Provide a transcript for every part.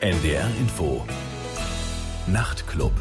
NDR Info. Nachtclub.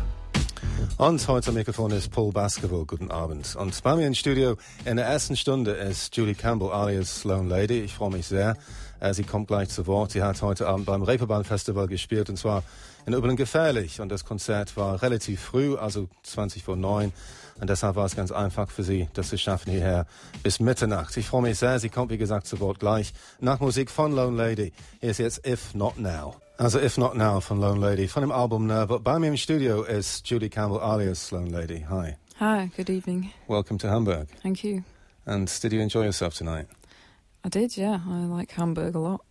Und heute am Mikrofon ist Paul Baskerville. Guten Abend. Und bei mir im Studio in der ersten Stunde ist Julie Campbell alias Lone Lady. Ich freue mich sehr. Äh, sie kommt gleich zu Wort. Sie hat heute Abend beim Reeperbahn Festival gespielt und zwar in Übeln gefährlich. Und das Konzert war relativ früh, also 20 vor 9. Und deshalb war es ganz einfach für sie, das zu schaffen hierher bis Mitternacht. Ich freue mich sehr. Sie kommt, wie gesagt, zu Wort gleich nach Musik von Lone Lady. Hier ist jetzt If Not Now. Also If Not Now von Lone Lady, von dem Album Nerve. Bei mir im Studio ist Julie Campbell alias Lone Lady. Hi. Hi, good evening. Welcome to Hamburg. Thank you. And did you enjoy yourself tonight? I did, yeah. I like Hamburg a lot.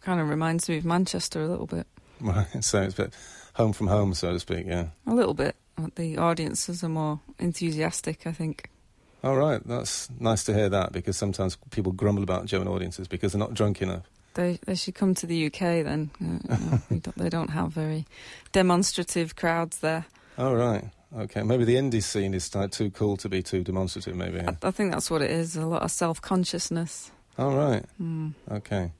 Kind of reminds me of Manchester a little bit. Right, so it's a bit home from home, so to speak, yeah. A little bit. The audiences are more enthusiastic, I think. All right, that's nice to hear that because sometimes people grumble about German audiences because they're not drunk enough. They they should come to the UK then. Uh, don't, they don't have very demonstrative crowds there. All right. Okay. Maybe the indie scene is too cool to be too demonstrative. Maybe. I, I think that's what it is. A lot of self consciousness. All right. Mm. Okay.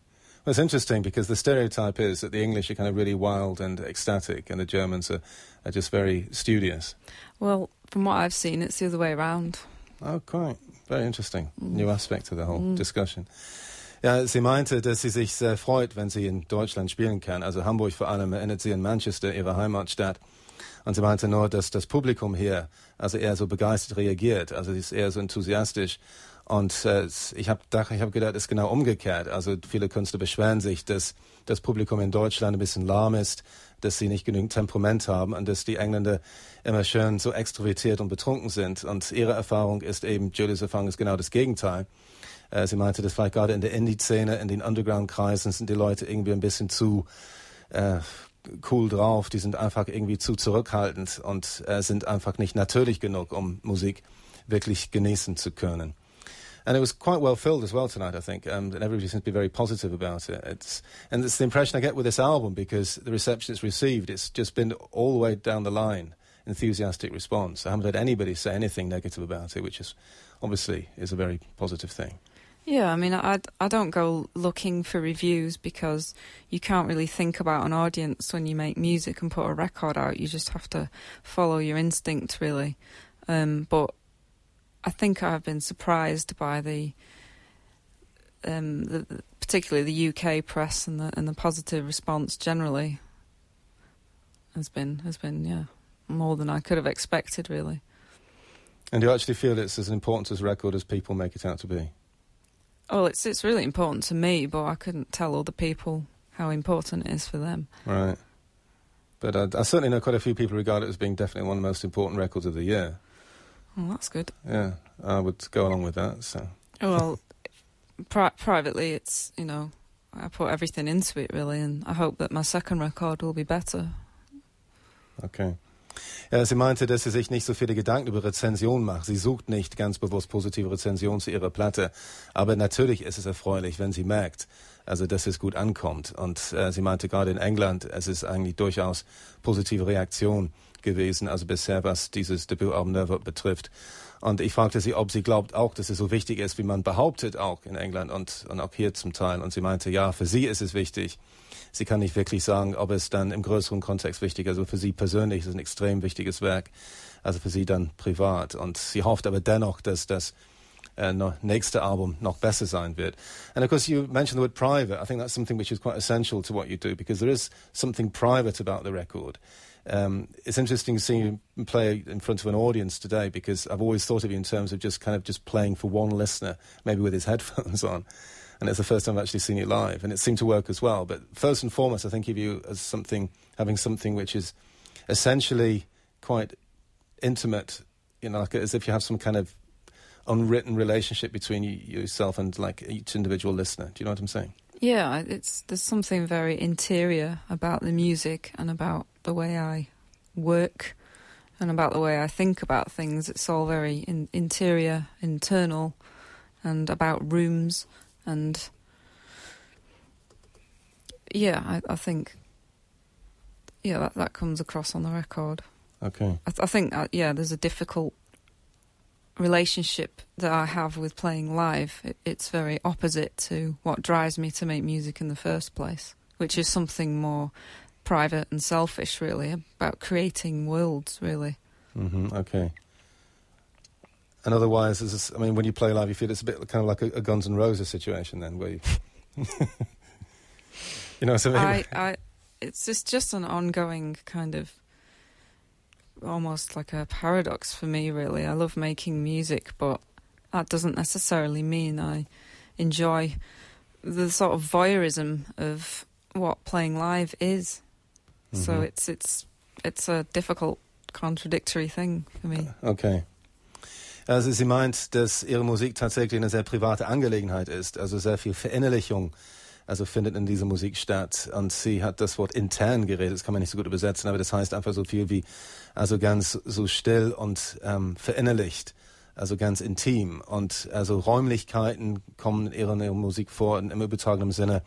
It's interesting because the stereotype is that the English are kind of really wild and ecstatic, and the Germans are, are just very studious. Well, from what I've seen, it's the other way around. Oh, quite. Very interesting. Mm. New aspect to the whole Mm. discussion. Ja, sie meinte, dass sie sich sehr freut, wenn sie in Deutschland spielen kann. Also Hamburg vor allem erinnert sie an Manchester, ihre Heimatstadt. Und sie meinte nur, dass das Publikum hier also eher so begeistert reagiert. Also sie ist eher so enthusiastisch. Und äh, ich habe ich hab gedacht, es ist genau umgekehrt. Also viele Künstler beschweren sich, dass das Publikum in Deutschland ein bisschen lahm ist, dass sie nicht genügend Temperament haben und dass die Engländer immer schön so extrovertiert und betrunken sind. Und ihre Erfahrung ist eben, Julies Erfahrung ist genau das Gegenteil. Äh, sie meinte, dass vielleicht gerade in der Indie-Szene, in den Underground-Kreisen sind die Leute irgendwie ein bisschen zu äh, cool drauf. Die sind einfach irgendwie zu zurückhaltend und äh, sind einfach nicht natürlich genug, um Musik wirklich genießen zu können. And it was quite well filled as well tonight, I think. Um, and everybody seems to be very positive about it. It's, and it's the impression I get with this album because the reception it's received, it's just been all the way down the line, enthusiastic response. I haven't heard anybody say anything negative about it, which is obviously is a very positive thing. Yeah, I mean, I, I don't go looking for reviews because you can't really think about an audience when you make music and put a record out. You just have to follow your instinct, really. Um, but I think I've been surprised by the, um, the, particularly the UK press and the and the positive response generally has been has been yeah more than I could have expected, really. And do you actually feel it's as important as a record as people make it out to be? Well, it's it's really important to me, but I couldn't tell other people how important it is for them. Right. But I, I certainly know quite a few people regard it as being definitely one of the most important records of the year. Well, that's good. Yeah, I would go along with that. So. Well, pri- privately, it's you know I put everything into it really, and I hope that my second record will be better. Okay. Ja, sie meinte, dass sie sich nicht so viele Gedanken über Rezension macht. Sie sucht nicht ganz bewusst positive Rezensionen zu ihrer Platte. Aber natürlich ist es erfreulich, wenn sie merkt, also dass es gut ankommt. Und äh, sie meinte gerade in England, es ist eigentlich durchaus positive Reaktion gewesen, also bisher was dieses Debütalbum Never betrifft. Und ich fragte sie, ob sie glaubt auch, dass es so wichtig ist, wie man behauptet, auch in England und, und auch hier zum Teil. Und sie meinte, ja, für sie ist es wichtig. Sie kann nicht wirklich sagen, ob es dann im größeren Kontext wichtig ist. Also für sie persönlich ist es ein extrem wichtiges Werk. Also für sie dann privat. Und sie hofft aber dennoch, dass das no, nächste Album noch besser sein wird. And of course, you mentioned the word private. I think that's something which is quite essential to what you do because there is something private about the record. Um, it's interesting to see you play in front of an audience today because I've always thought of you in terms of just kind of just playing for one listener, maybe with his headphones on. And it's the first time I've actually seen you live, and it seemed to work as well. But first and foremost, I think of you as something, having something which is essentially quite intimate, you know, like as if you have some kind of unwritten relationship between you, yourself and like each individual listener. Do you know what I'm saying? Yeah, it's there's something very interior about the music and about the way I work and about the way I think about things. It's all very in, interior, internal, and about rooms and yeah, I, I think yeah that that comes across on the record. Okay. I, th- I think uh, yeah, there's a difficult relationship that I have with playing live. It, it's very opposite to what drives me to make music in the first place, which is something more private and selfish, really, about creating worlds, really. Mm-hmm, okay. And otherwise, this, I mean, when you play live, you feel it's a bit kind of like a, a Guns N' Roses situation, then, where you, you know, so I, I, it's just just an ongoing kind of almost like a paradox for me. Really, I love making music, but that doesn't necessarily mean I enjoy the sort of voyeurism of what playing live is. Mm-hmm. So it's it's it's a difficult, contradictory thing for me. Okay. Also sie meint, dass ihre Musik tatsächlich eine sehr private Angelegenheit ist, also sehr viel Verinnerlichung also findet in dieser Musik statt. Und sie hat das Wort intern geredet, das kann man nicht so gut übersetzen, aber das heißt einfach so viel wie, also ganz so still und ähm, verinnerlicht, also ganz intim. Und also Räumlichkeiten kommen in ihrer, in ihrer Musik vor, im übertragenen Sinne.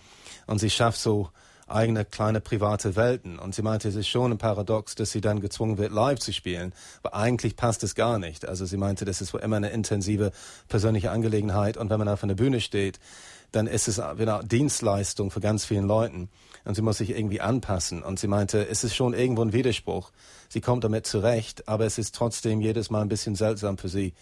Und sie schafft so eigene kleine private Welten. Und sie meinte, es ist schon ein Paradox, dass sie dann gezwungen wird, live zu spielen. Aber eigentlich passt es gar nicht. Also sie meinte, das ist immer eine intensive persönliche Angelegenheit. Und wenn man auf einer Bühne steht, dann ist es eine Dienstleistung für ganz vielen Leuten. Und sie muss sich irgendwie anpassen. Und sie meinte, es ist schon irgendwo ein Widerspruch. Sie kommt damit zurecht, aber es ist trotzdem jedes Mal ein bisschen seltsam für sie,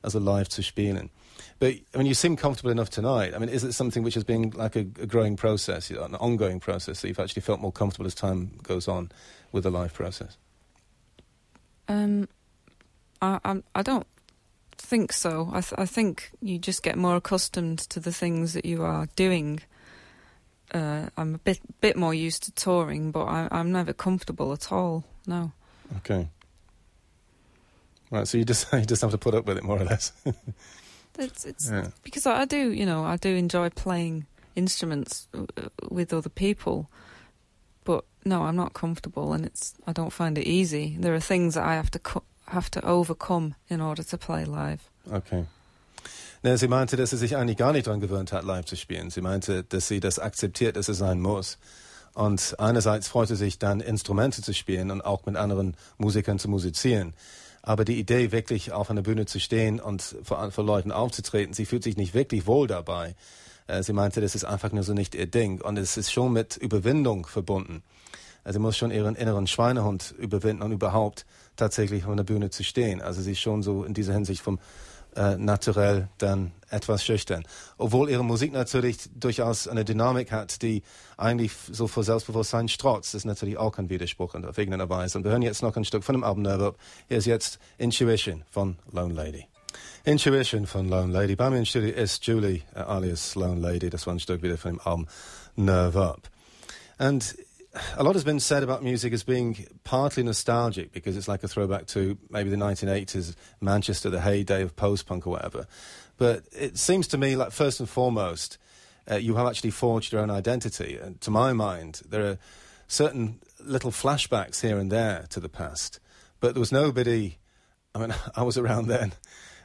also live zu spielen. But I mean, you seem comfortable enough tonight. I mean, is it something which has been like a, a growing process, an ongoing process that you've actually felt more comfortable as time goes on with the live process? Um, I, I, I don't think so. I, th- I think you just get more accustomed to the things that you are doing. Uh, I'm a bit bit more used to touring, but I, I'm never comfortable at all. No. Okay. Right, so you just you just have to put up with it more or less. It's it's yeah. because I do, you know, I do enjoy playing instruments uh, with other people, but no, I'm not comfortable, and it's I don't find it easy. There are things that I have to co- have to overcome in order to play live. Okay. Ne, sie meinte, dass sie sich eigentlich gar nicht daran gewöhnt hat, live zu spielen. Sie meinte, dass sie das akzeptiert, dass es sein muss. Und einerseits freute sich dann, Instrumente zu spielen und auch mit anderen Musikern zu musizieren. Aber die Idee, wirklich auf einer Bühne zu stehen und vor, vor Leuten aufzutreten, sie fühlt sich nicht wirklich wohl dabei. Äh, sie meinte, das ist einfach nur so nicht ihr Ding. Und es ist schon mit Überwindung verbunden. Also sie muss schon ihren inneren Schweinehund überwinden und überhaupt tatsächlich auf einer Bühne zu stehen. Also sie ist schon so in dieser Hinsicht vom äh, naturell dann etwas schüchtern. Obwohl ihre Musik natürlich durchaus eine Dynamik hat, die eigentlich so vor Selbstbewusstsein strotzt. Ist natürlich auch kein Widerspruch in irgendeiner Weise. Und wir hören jetzt noch ein Stück von dem Album Nerve. Hier ist jetzt Intuition von Lone Lady. Intuition von Lone Lady. Bei mir im Studio ist Julie, uh, alias Lone Lady. Das war ein Stück wieder von dem Album Nerve Up. And a lot has been said about music as being partly nostalgic because it's like a throwback to maybe the 1980s Manchester, the heyday of post punk or whatever. But it seems to me like first and foremost, uh, you have actually forged your own identity. And to my mind, there are certain little flashbacks here and there to the past. But there was nobody, I mean, I was around then,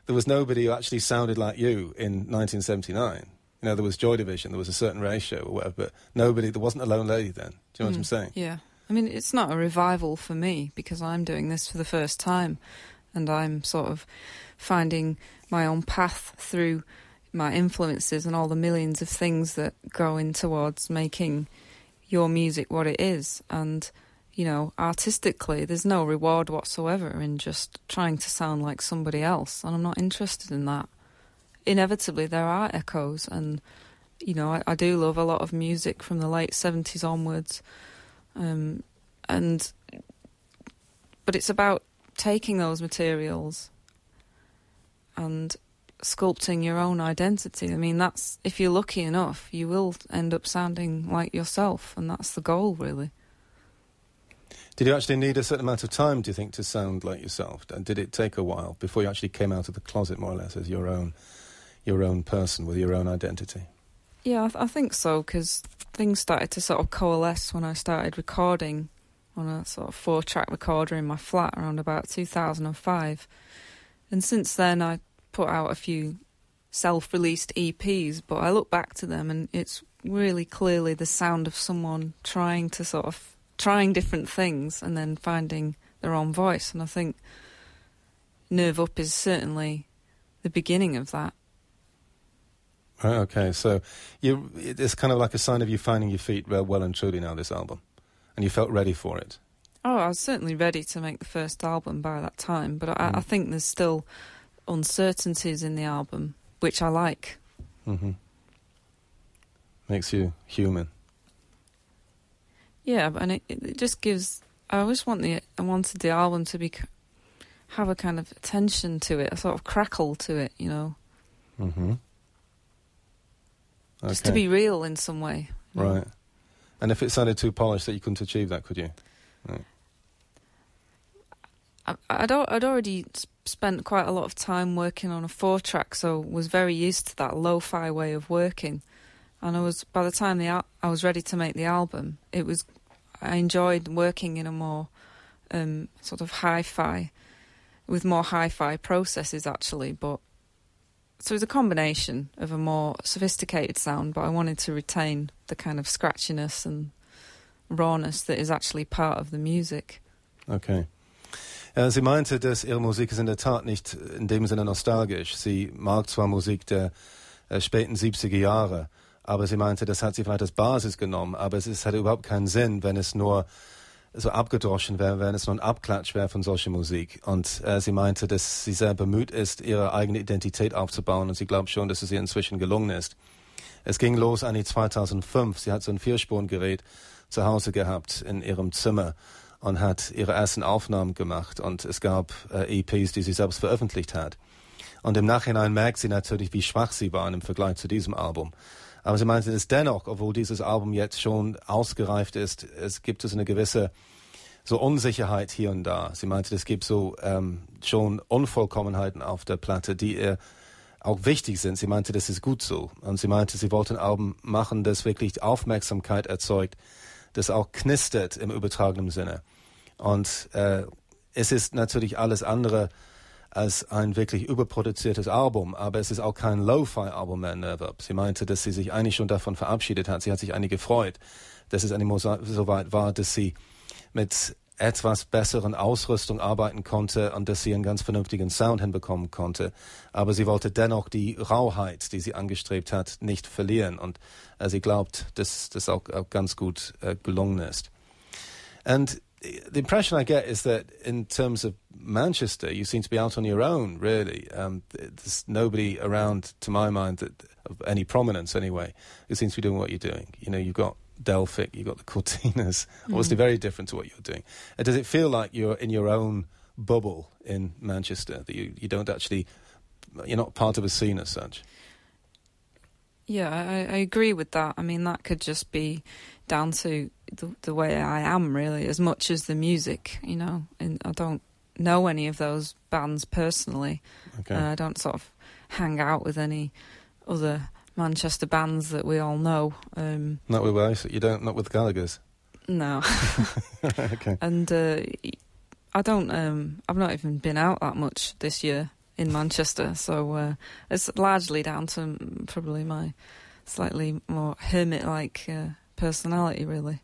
there was nobody who actually sounded like you in 1979 you know, there was Joy Division, there was a certain ratio or whatever, but nobody, there wasn't a lone lady then. Do you know mm, what I'm mm, saying? Yeah. I mean, it's not a revival for me because I'm doing this for the first time and I'm sort of finding my own path through my influences and all the millions of things that go in towards making your music what it is. And, you know, artistically, there's no reward whatsoever in just trying to sound like somebody else. And I'm not interested in that inevitably there are echoes, and you know I, I do love a lot of music from the late seventies onwards, um, and but it's about taking those materials and sculpting your own identity. I mean, that's if you're lucky enough, you will end up sounding like yourself, and that's the goal, really. Did you actually need a certain amount of time, do you think, to sound like yourself? And did it take a while before you actually came out of the closet, more or less, as your own your own person with your own identity? Yeah, I, th- I think so because things started to sort of coalesce when I started recording on a sort of four track recorder in my flat around about 2005. And since then, I put out a few self released EPs, but I look back to them and it's really clearly the sound of someone trying to sort of trying different things and then finding their own voice. And I think Nerve Up is certainly the beginning of that. Okay, so you, it's kind of like a sign of you finding your feet well, well and truly now, this album. and you felt ready for it. Oh, I was certainly ready to make the first album by that time, but I, mm. I think there's still uncertainties in the album, which I like. Mm-hmm. Makes you human. Yeah, and it, it just gives. I always want the. I wanted the album to be have a kind of tension to it, a sort of crackle to it, you know. Mm-hmm. Okay. Just to be real in some way. Right. And if it sounded too polished, that you couldn't achieve that, could you? Right. I, I'd, I'd already spent quite a lot of time working on a four track, so was very used to that lo-fi way of working. And I was by the time the al- I was ready to make the album, it was I enjoyed working in a more um, sort of hi-fi with more hi-fi processes actually, but so it was a combination of a more sophisticated sound, but I wanted to retain the kind of scratchiness and rawness that is actually part of the music. Okay. Ja, sie meinte, dass ihre Musik ist in der Tat nicht äh, in dem Sinne nostalgisch. Sie mag zwar Musik der äh, späten 70er Jahre, aber sie meinte, das hat sie vielleicht als Basis genommen, aber es ist, hat überhaupt keinen Sinn, wenn es nur so abgedroschen wäre, wenn es nur ein Abklatsch wäre von solcher Musik. Und äh, sie meinte, dass sie sehr bemüht ist, ihre eigene Identität aufzubauen und sie glaubt schon, dass es ihr inzwischen gelungen ist. Es ging los an die 2005. Sie hat so ein Vierspurengerät zu Hause gehabt in ihrem Zimmer und hat ihre ersten Aufnahmen gemacht und es gab äh, EPs, die sie selbst veröffentlicht hat. Und im Nachhinein merkt sie natürlich, wie schwach sie waren im Vergleich zu diesem Album. Aber sie meinte es dennoch, obwohl dieses Album jetzt schon ausgereift ist, es gibt es eine gewisse so Unsicherheit hier und da. Sie meinte, es gibt so ähm, schon Unvollkommenheiten auf der Platte, die ihr auch wichtig sind. Sie meinte, das ist gut so. Und sie meinte, sie wollte ein Album machen, das wirklich Aufmerksamkeit erzeugt, das auch knistert im übertragenen Sinne. Und äh, es ist natürlich alles andere als ein wirklich überproduziertes Album, aber es ist auch kein Lo-Fi-Album mehr, Nerve Sie meinte, dass sie sich eigentlich schon davon verabschiedet hat. Sie hat sich eigentlich gefreut, dass es eigentlich so weit war, dass sie mit etwas besseren Ausrüstung arbeiten konnte und dass sie einen ganz vernünftigen Sound hinbekommen konnte. Aber sie wollte dennoch die Rauheit, die sie angestrebt hat, nicht verlieren. Und äh, sie glaubt, dass das auch, auch ganz gut äh, gelungen ist. And the impression I get is that in terms of Manchester, you seem to be out on your own, really. Um, there's nobody around, to my mind, that, of any prominence anyway, who seems to be doing what you're doing. You know, you've got Delphic, you've got the Courteeners, mm. obviously very different to what you're doing. And does it feel like you're in your own bubble in Manchester, that you, you don't actually, you're not part of a scene as such? Yeah, I, I agree with that. I mean, that could just be down to the, the way I am, really, as much as the music, you know. And I don't know any of those bands personally. Okay. Uh, I don't sort of hang out with any other Manchester bands that we all know. Um, not with us. You don't. Not with Gallagher's. No. okay. And uh, I don't. Um, I've not even been out that much this year in Manchester, so uh, it's largely down to probably my slightly more hermit-like uh, personality, really.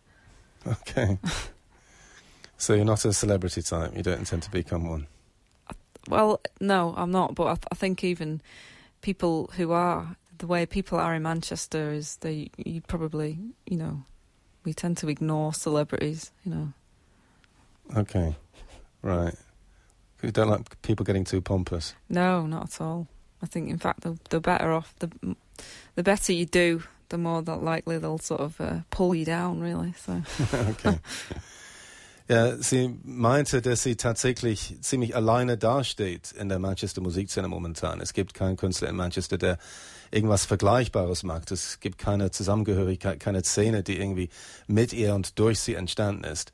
Okay. so you're not a celebrity type. You don't intend to become one. Well, no, I'm not. But I, th- I think even people who are the way people are in Manchester is they you probably you know we tend to ignore celebrities. You know. Okay. Right. You don't like people getting too pompous. No, not at all. I think, in fact, the, the better off the the better you do, the more that likely they'll sort of uh, pull you down, really. So. okay. Ja, sie meinte, dass sie tatsächlich ziemlich alleine dasteht in der Manchester Musikszene momentan. Es gibt keinen Künstler in Manchester, der irgendwas Vergleichbares macht. Es gibt keine Zusammengehörigkeit, keine Szene, die irgendwie mit ihr und durch sie entstanden ist.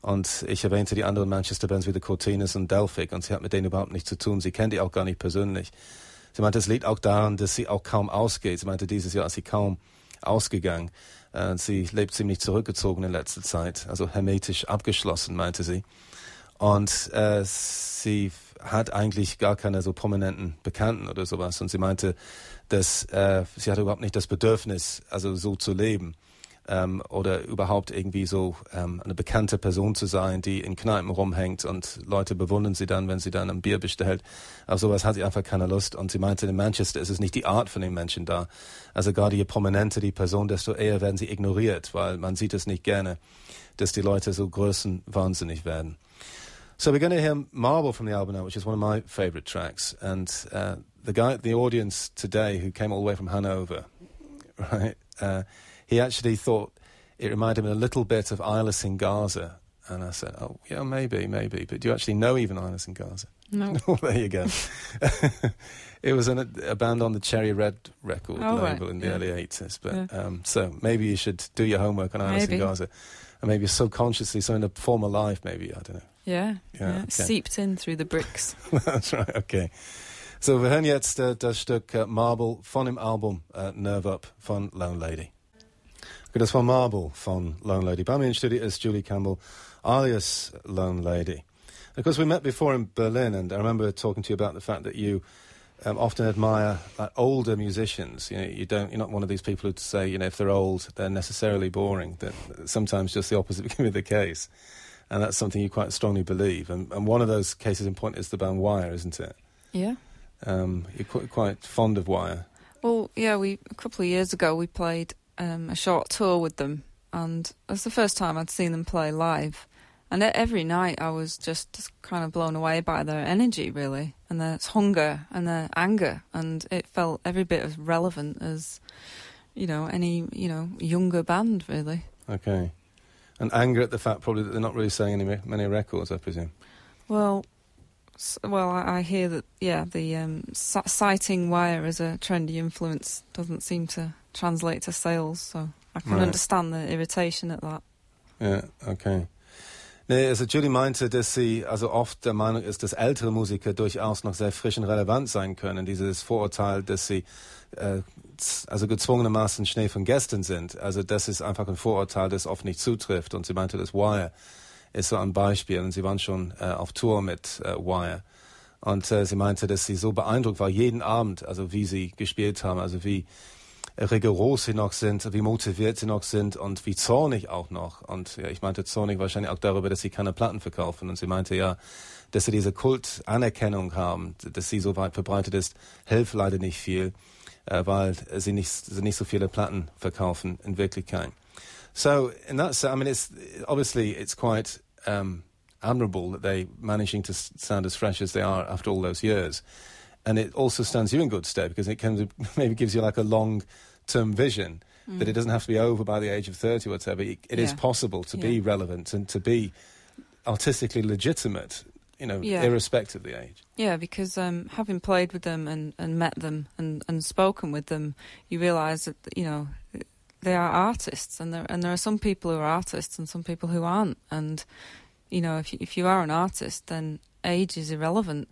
Und ich erwähnte die anderen Manchester-Bands wie The Cortinas und Delphic und sie hat mit denen überhaupt nichts zu tun. Sie kennt die auch gar nicht persönlich. Sie meinte, es liegt auch daran, dass sie auch kaum ausgeht. Sie meinte, dieses Jahr ist sie kaum ausgegangen. Äh, sie lebt ziemlich zurückgezogen in letzter Zeit, also hermetisch abgeschlossen, meinte sie. Und äh, sie hat eigentlich gar keine so prominenten Bekannten oder sowas. Und sie meinte, dass äh, sie hat überhaupt nicht das Bedürfnis, also so zu leben. Ähm, oder überhaupt irgendwie so ähm, eine bekannte Person zu sein, die in Kneipen rumhängt und Leute bewundern sie dann, wenn sie dann ein Bier bestellt. Auf sowas hat sie einfach keine Lust und sie meinte, in Manchester ist es nicht die Art von den Menschen da. Also gerade je prominenter die Person, desto eher werden sie ignoriert, weil man sieht es nicht gerne, dass die Leute so größenwahnsinnig werden. So we're going to hear Marble from the album now, which is one of my favorite tracks. And uh, the guy, the audience today, who came all the way from Hanover, right? Uh, he actually thought it reminded him a little bit of Eyeless in Gaza. And I said, oh, yeah, maybe, maybe. But do you actually know even Eyeless in Gaza? No. well, there you go. it was an, a band on the Cherry Red record Oh, label right, in the yeah. early 80s. But Yeah. um, so maybe you should do your homework on Eyeless in Gaza. And maybe subconsciously, so in a former life, maybe, I don't know. Yeah, Yeah, yeah, okay. seeped in through the bricks. That's right, okay. So wir hören jetzt äh, das Stück äh, Marble von dem Album äh, Nerve Up von Lone Lady. Okay, das war Marble von Lone Lady. Bei mir im Studio ist Julie Campbell, alias Lone Lady. Of course, we met before in Berlin, and I remember talking to you about the fact that you um, often admire like, older musicians. You know, you don't. You're not one of these people who say, you know, if they're old, they're necessarily boring. That sometimes just the opposite can be the case, and that's something you quite strongly believe. And, and one of those cases in point is the band Wire, isn't it? Yeah. Um, you're quite, quite fond of Wire. Well, yeah, we a couple of years ago we played um, a short tour with them, and it was the first time I'd seen them play live. And every night I was just, kind of blown away by their energy, really, and their hunger and their anger, and it felt every bit as relevant as, you know, any you know younger band, really. Okay. And anger at the fact probably that they're not really selling any many records, I presume. Well, well, I, I hear that yeah, the um, citing Wire as a trendy influence doesn't seem to translate to sales, so I can Right. understand the irritation at that. Ja, okay. Nee, also Julie meinte, dass sie also oft der Meinung ist, dass ältere Musiker durchaus noch sehr frisch und relevant sein können. Dieses Vorurteil, dass sie äh, also gezwungenermaßen Schnee von gestern sind. Also das ist einfach ein Vorurteil, das oft nicht zutrifft. Und sie meinte, das Wire ist so ein Beispiel. Und sie waren schon äh, auf Tour mit äh, Wire. Und äh, sie meinte, dass sie so beeindruckt war jeden Abend, also wie sie gespielt haben, also wie rigoros sie noch sind, wie motiviert sie noch sind und wie zornig auch noch. Und ja, ich meinte zornig wahrscheinlich auch darüber, dass sie keine Platten verkaufen. Und sie meinte ja, dass sie diese Kultanerkennung haben, dass sie so weit verbreitet ist, hilft leider nicht viel, äh, weil sie nicht, sie nicht so viele Platten verkaufen in Wirklichkeit. So in that sense, I mean, it's obviously it's quite um, admirable that they managing to sound as fresh as they are after all those years, and it also stands you in good stead because it can maybe gives you like a long term vision that it doesn't have to be over by the age of thirty or whatever. It, it is Yeah. possible to be relevant and to be artistically legitimate, you know, Yeah. irrespective of the age. Yeah, because um, having played with them and, and met them and, and spoken with them, you realise that you know they are artists, and there and there are some people who are artists and some people who aren't. And you know, if you, if you are an artist, then age is irrelevant.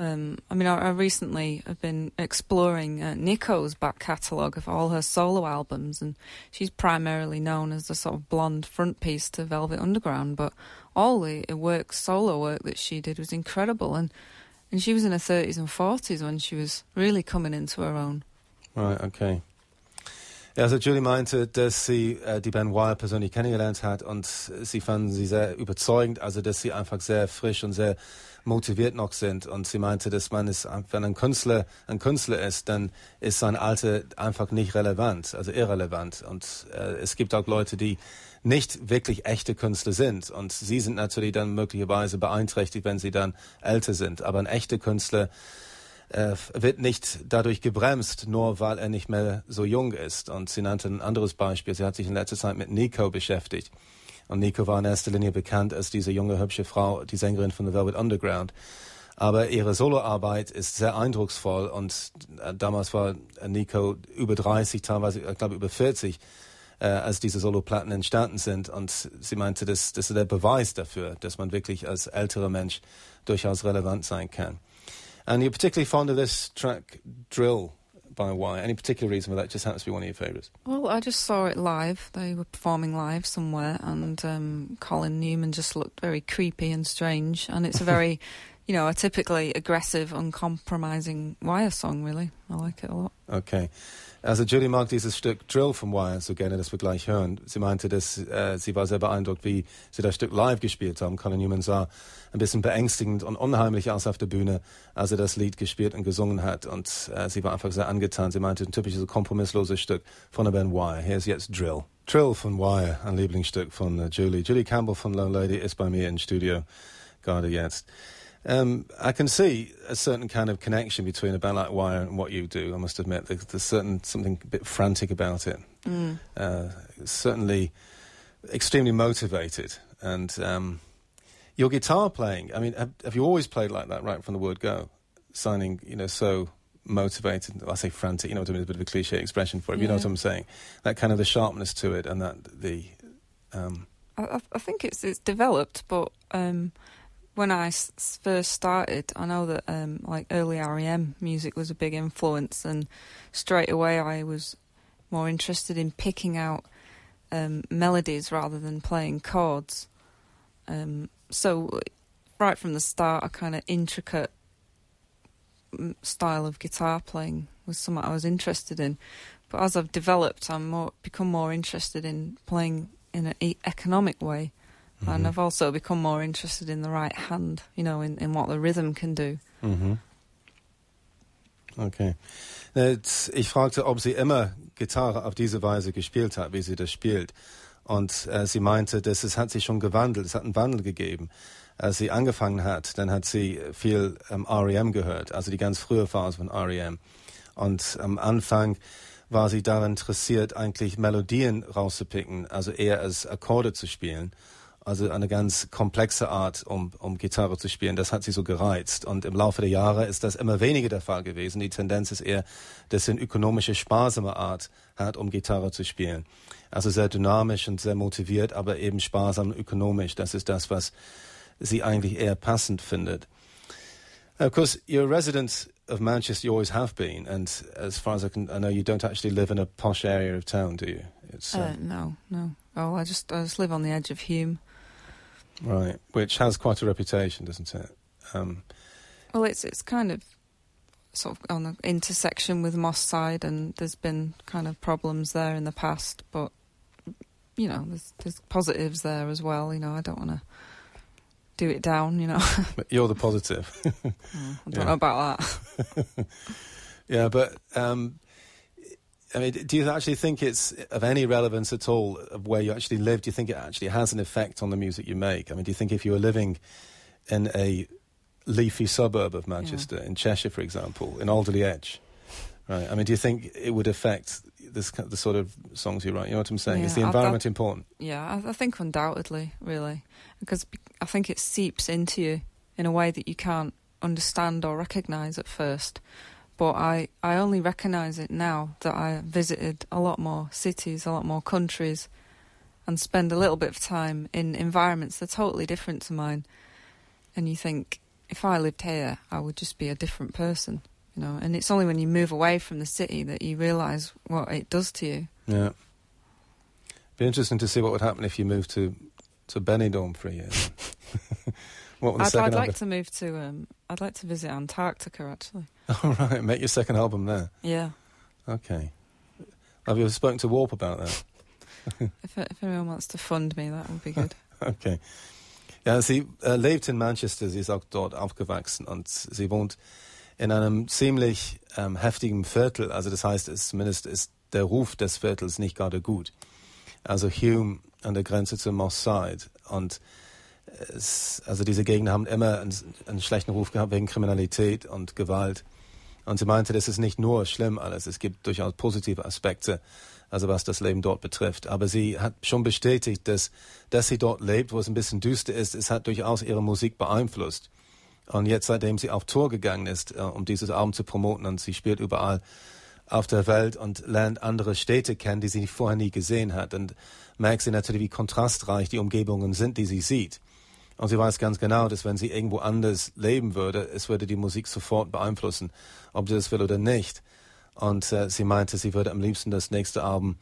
Um, I mean, I, I recently have been exploring uh, Nico's back catalogue of all her solo albums, and she's primarily known as the sort of blonde front piece to Velvet Underground, but all the work, solo work that she did was incredible, and and she was in her thirties and forties when she was really coming into her own. Right, okay. Also Julie meinte, dass sie äh, die Band Wire persönlich kennengelernt hat und sie fanden sie sehr überzeugend, also dass sie einfach sehr frisch und sehr motiviert noch sind. Und sie meinte, dass man es, wenn ein Künstler ein Künstler ist, dann ist sein Alter einfach nicht relevant, also irrelevant. Und äh, es gibt auch Leute, die nicht wirklich echte Künstler sind. Und sie sind natürlich dann möglicherweise beeinträchtigt, wenn sie dann älter sind. Aber ein echter Künstler äh, wird nicht dadurch gebremst, nur weil er nicht mehr so jung ist. Und sie nannte ein anderes Beispiel. Sie hat sich in letzter Zeit mit Nico beschäftigt. Und Nico war in erster Linie bekannt als diese junge, hübsche Frau, die Sängerin von The Velvet Underground. Aber ihre Soloarbeit ist sehr eindrucksvoll und äh, damals war Nico über 30, teilweise, ich glaube über 40, äh, als diese Soloplatten entstanden sind. Und sie meinte, das, das ist der Beweis dafür, dass man wirklich als älterer Mensch durchaus relevant sein kann. And you're particularly fond of this track, Drill, by Wire. Any particular reason why that just happens to be one of your favourites? Well, I just saw it live. They were performing live somewhere, and um, Colin Newman just looked very creepy and strange. And it's a very, you know, a typically aggressive, uncompromising Wire song. Really, I like it a lot. Okay. Also Julie mag dieses Stück Drill vom Wire so gerne, das wir gleich hören. Sie meinte, dass äh, sie war sehr beeindruckt, wie sie das Stück live gespielt haben. Colin Newman sah ein bisschen beängstigend und unheimlich aus auf der Bühne, als er das Lied gespielt und gesungen hat. Und äh, sie war einfach sehr angetan. Sie meinte, ein typisches kompromissloses Stück von der Band Wire. Hier ist jetzt Drill. Drill von Wire, ein Lieblingsstück von uh, Julie. Julie Campbell von Lone Lady ist bei mir im Studio gerade jetzt. Um, I can see a certain kind of connection between a band like Wire and what you do. I must admit, there's, there's certain something a bit frantic about it. Mm. Uh, certainly, extremely motivated, and um, your guitar playing. I mean, have, have, you always played like that right from the word go? Signing, you know, so motivated. I say frantic. You know what I mean? It's a bit of a cliche expression for it. Yeah. You know what I'm saying? That kind of the sharpness to it, and that the. Um, I, I, think it's it's developed, but. When I s- first started, I know that um, like early REM music was a big influence, and straight away I was more interested in picking out um, melodies rather than playing chords. Um, so, right from the start, a kind of intricate style of guitar playing was something I was interested in. But as I've developed, I'm more become more interested in playing in an e- economic way. Mm-hmm. And I've also become more interested in the right hand, you know, in, in what the rhythm can do. Mhm. Okay. Ich fragte, ob sie immer Gitarre auf diese Weise gespielt hat, wie sie das spielt. Und äh, sie meinte, dass es hat sich schon gewandelt, es hat einen Wandel gegeben. Als sie angefangen hat, dann hat sie viel ähm, REM gehört, also die ganz frühe Phase von REM. Und am Anfang war sie daran interessiert, eigentlich Melodien rauszupicken, also eher als Akkorde zu spielen. Also eine ganz komplexe Art, um, um Gitarre zu spielen. Das hat sie so gereizt. Und im Laufe der Jahre ist das immer weniger der Fall gewesen. Die Tendenz ist eher, dass sie eine ökonomische, sparsame Art hat, um Gitarre zu spielen. Also sehr dynamisch und sehr motiviert, aber eben sparsam und ökonomisch. Das ist das, was sie eigentlich eher passend findet. Of course, you're a resident of Manchester, you always have been, and as far as I can, I know you don't actually live in a posh area of town, do you? Uh, uh, no, no. Oh, I just I just live on the edge of Hume. Right, which has quite a reputation, doesn't it? Um, well, it's it's kind of sort of on the intersection with Moss Side, and there's been kind of problems there in the past, but you know, there's there's positives there as well. You know, I don't want to do it down. You know, but you're the positive. I don't yeah. know about that. yeah, but um, I mean, do you actually think it's of any relevance at all of where you actually live? Do you think it actually has an effect on the music you make? I mean, do you think if you were living in a leafy suburb of Manchester, yeah. in Cheshire, for example, in Alderley Edge, right? I mean, do you think it would affect this the sort of songs you write? You know what I'm saying? Yeah, Is the environment important? Yeah, I, I think undoubtedly, really, because I think it seeps into you in a way that you can't understand or recognise at first but I, I only recognise it now that I visited a lot more cities, a lot more countries, and spend a little bit of time in environments that are totally different to mine. And you think, if I lived here, I would just be a different person, you know. And it's only when you move away from the city that you realise what it does to you. Yeah. Be interesting to see what would happen if you moved to to Benidorm for a year. what would the I'd, I'd like to move to. Um, I'd like to visit Antarctica actually. All right, make your second album there. Yeah. Okay. Have you ever spoken to Warp about that? if, if anyone wants to fund me, that would be good. okay. Ja, sie äh, lebt in Manchester, sie ist auch dort aufgewachsen und sie wohnt in einem ziemlich ähm, heftigen Viertel. Also das heißt, es, zumindest ist der Ruf des Viertels nicht gerade gut. Also Hume an der Grenze zu Moss Side und es, also diese Gegner haben immer einen, einen schlechten Ruf gehabt wegen Kriminalität und Gewalt. Und sie meinte, das ist nicht nur schlimm alles, es gibt durchaus positive Aspekte, also was das Leben dort betrifft. Aber sie hat schon bestätigt, dass, dass sie dort lebt, wo es ein bisschen düster ist, es hat durchaus ihre Musik beeinflusst. Und jetzt, seitdem sie auf Tour gegangen ist, äh, um dieses Album zu promoten, und sie spielt überall auf der Welt und lernt andere Städte kennen, die sie vorher nie gesehen hat, und merkt sie natürlich, wie kontrastreich die Umgebungen sind, die sie sieht. Und sie weiß ganz genau, dass wenn sie irgendwo anders leben würde, es würde die Musik sofort beeinflussen, ob sie das will oder nicht. Und äh, sie meinte, sie würde am liebsten das nächste Album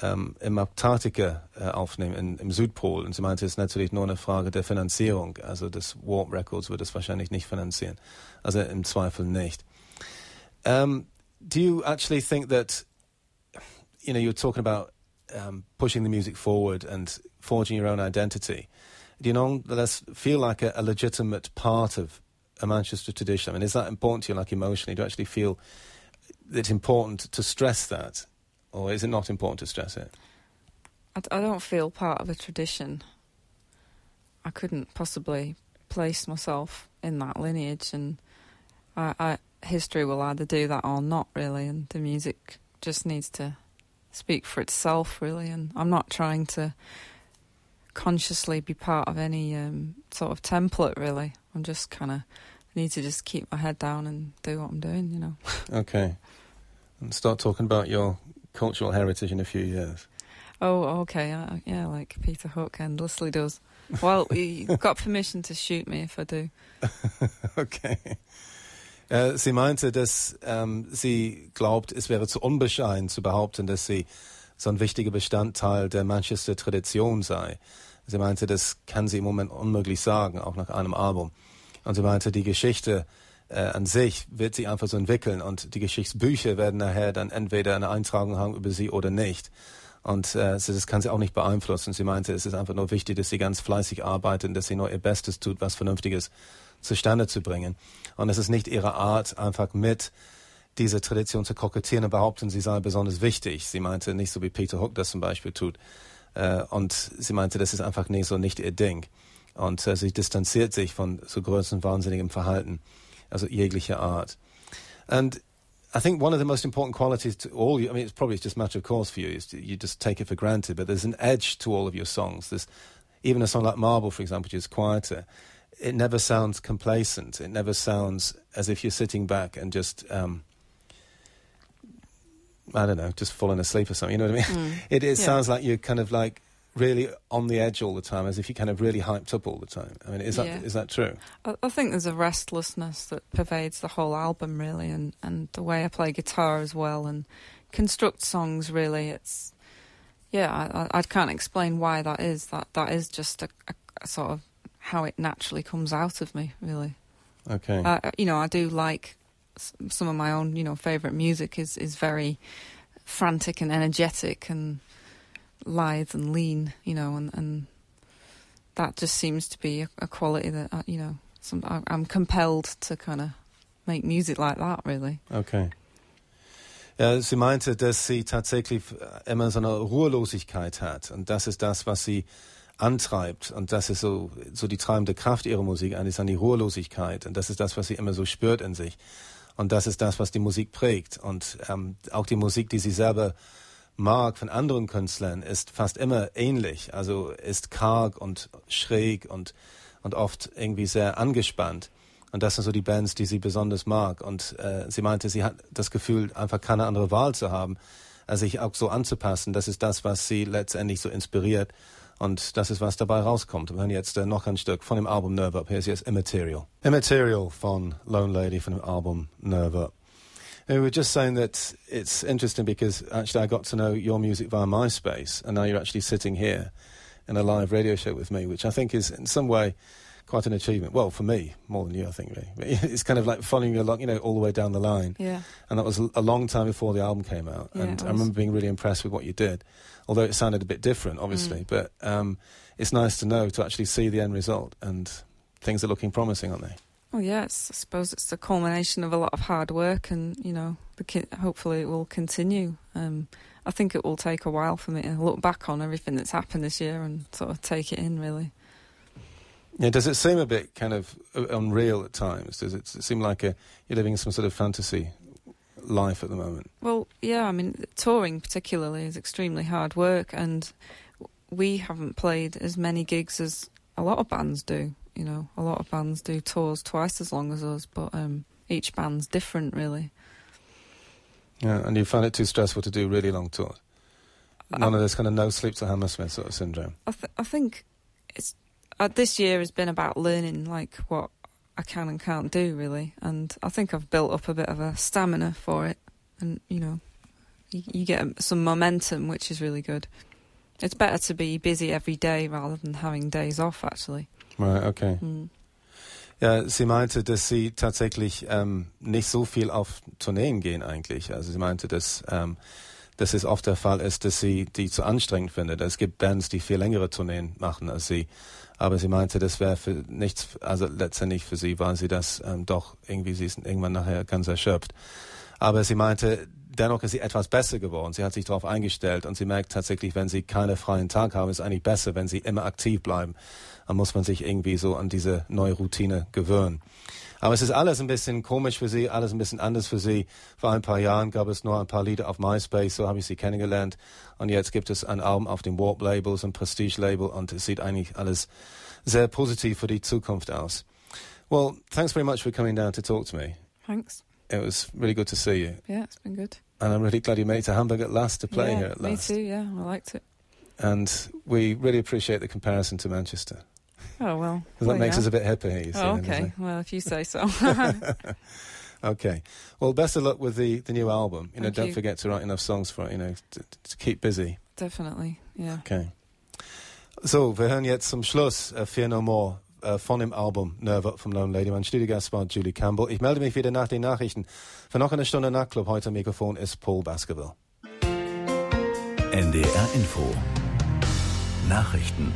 ähm, im Antarktika äh, aufnehmen, in, im Südpol. Und sie meinte, es ist natürlich nur eine Frage der Finanzierung. Also das Warp Records würde es wahrscheinlich nicht finanzieren. Also im Zweifel nicht. Um, do you actually think that you know, you're talking about um, pushing the music forward and forging your own identity. Do you nonetheless feel like a, a legitimate part of a Manchester tradition? I mean, is that important to you, like emotionally? Do you actually feel it's important to stress that, or is it not important to stress it? I, I don't feel part of a tradition. I couldn't possibly place myself in that lineage, and I, I, history will either do that or not, really. And the music just needs to speak for itself, really. And I'm not trying to consciously be part of any um, sort of template, really. I'm just kind of need to just keep my head down and do what I'm doing, you know. okay. And start talking about your cultural heritage in a few years. Oh, okay. Uh, yeah, like Peter Hook endlessly does. Well, you've got permission to shoot me if I do. okay. Äh, sie meinte, dass ähm, sie glaubt, es wäre zu unbescheiden zu behaupten, dass sie so ein wichtiger Bestandteil der Manchester-Tradition sei. Sie meinte, das kann sie im Moment unmöglich sagen, auch nach einem Album. Und sie meinte, die Geschichte äh, an sich wird sich einfach so entwickeln und die Geschichtsbücher werden nachher dann entweder eine Eintragung haben über sie oder nicht. Und äh, das kann sie auch nicht beeinflussen. Sie meinte, es ist einfach nur wichtig, dass sie ganz fleißig arbeitet, dass sie nur ihr Bestes tut, was Vernünftiges zustande zu bringen. Und es ist nicht ihre Art, einfach mit dieser Tradition zu kokettieren und behaupten, sie sei besonders wichtig. Sie meinte nicht so wie Peter Hook das zum Beispiel tut. Äh, und sie meinte, das ist einfach nicht so nicht ihr Ding. Und äh, sie distanziert sich von so großen wahnsinnigem Verhalten, also jeglicher Art. And I think one of the most important qualities to all you, I mean, it's probably just a matter of course for you, is you just take it for granted, but there's an edge to all of your songs. There's even a song like Marble, for example, which is quieter. It never sounds complacent. It never sounds as if you're sitting back and just, um, I don't know, just falling asleep or something. You know what I mean? Mm. It, it yeah. sounds like you're kind of like really on the edge all the time, as if you're kind of really hyped up all the time. I mean, is that yeah. is that true? I, I, think there's a restlessness that pervades the whole album, really, and, and the way I play guitar as well, and construct songs. Really, it's yeah, I, I can't explain why that is. That that is just a, a, a sort of how it naturally comes out of me, really. Okay. Uh, you know, I do like some of my own, you know, favorite music is is very frantic and energetic and lithe and lean, you know, and, and that just seems to be a, a quality that, uh, you know, some, I, I'm compelled to kind of make music like that, really. Okay. Ja, sie meinte, dass sie tatsächlich immer so eine Ruhelosigkeit hat. Und das ist das, was sie antreibt. Und das ist so, so die treibende Kraft ihrer Musik, eigentlich an die Ruhelosigkeit. Und das ist das, was sie immer so spürt in sich. Und das ist das, was die Musik prägt. Und ähm, auch die Musik, die sie selber mag von anderen Künstlern, ist fast immer ähnlich. Also ist karg und schräg und, und oft irgendwie sehr angespannt. Und das sind so die Bands, die sie besonders mag. Und äh, sie meinte, sie hat das Gefühl, einfach keine andere Wahl zu haben, als sich auch so anzupassen. Das ist das, was sie letztendlich so inspiriert. Und das ist, was dabei rauskommt. Wir hören jetzt äh, noch ein Stück von dem Album Nerve Up. Hier ist jetzt Immaterial. Immaterial von Lone Lady von dem Album Nerve Up. Uh, we were just saying that it's interesting because actually I got to know your music via MySpace, and now you're actually sitting here in a live radio show with me, which I think is in some way quite an achievement. Well, for me, more than you, I think. Really, it's kind of like following you along, you know, all the way down the line. Yeah. And that was a long time before the album came out, yeah, and I remember being really impressed with what you did, although it sounded a bit different, obviously. Mm. But um, it's nice to know to actually see the end result, and things are looking promising, aren't they? Well, yes, I suppose it's the culmination of a lot of hard work, and you know, ki- hopefully it will continue. Um, I think it will take a while for me to look back on everything that's happened this year and sort of take it in, really. Yeah, does it seem a bit kind of uh, unreal at times? Does it seem like a, you're living some sort of fantasy life at the moment? Well, yeah, I mean, touring particularly is extremely hard work, and we haven't played as many gigs as a lot of bands do. You know, a lot of bands do tours twice as long as us, but um, each band's different, really. Yeah, and you find it too stressful to do really long tours. None of this kind of no sleep to Hammersmith sort of syndrome. I, th- I think it's uh, this year has been about learning like what I can and can't do really, and I think I've built up a bit of a stamina for it, and you know, you, you get some momentum, which is really good. It's better to be busy every day rather than having days off, actually. Right, okay. Mm. Ja, sie meinte, dass sie tatsächlich ähm, nicht so viel auf Tourneen gehen eigentlich. Also sie meinte, dass ähm, dass es oft der Fall ist, dass sie die zu anstrengend findet. Es gibt Bands, die viel längere Tourneen machen als sie. Aber sie meinte, das wäre für nichts, also letztendlich für sie, weil sie das ähm, doch irgendwie, sie ist irgendwann nachher ganz erschöpft. Aber sie meinte, dennoch ist sie etwas besser geworden. Sie hat sich darauf eingestellt und sie merkt tatsächlich, wenn sie keinen freien Tag haben, ist es eigentlich besser, wenn sie immer aktiv bleiben. Dann muss man sich irgendwie so an diese neue Routine gewöhnen. Aber es ist alles ein bisschen komisch für sie, alles ein bisschen anders für sie. Vor ein paar Jahren gab es nur ein paar Lieder auf MySpace, so habe ich sie kennengelernt. Und jetzt gibt es ein Album auf dem Warp Label, so ein Prestige Label und es sieht eigentlich alles sehr positiv für die Zukunft aus. Well, thanks very much for coming down to talk to me. Thanks. It was really good to see you. Yeah, it's been good. And I'm really glad you made it to Hamburg at last to play yeah, here at last. Me too, yeah, I liked it. And we really appreciate the comparison to Manchester. Oh, well. Because well, that makes yeah. us a bit hipper you see. Oh, okay. Well, if you say so. Okay. Well, best of luck with the, the new album. You know, Thank don't you. forget to write enough songs for it, you know, to, to keep busy. Definitely, yeah. Okay. So, wir hören jetzt zum Schluss äh, uh, Fear No More uh, äh, von dem Album Nerve Up vom LoneLady. Mein Studiogast war Julie Campbell. Ich melde mich wieder nach den Nachrichten. Für noch eine Stunde Nachtclub. Heute am Mikrofon ist Paul Baskerville. NDR Info. Nachrichten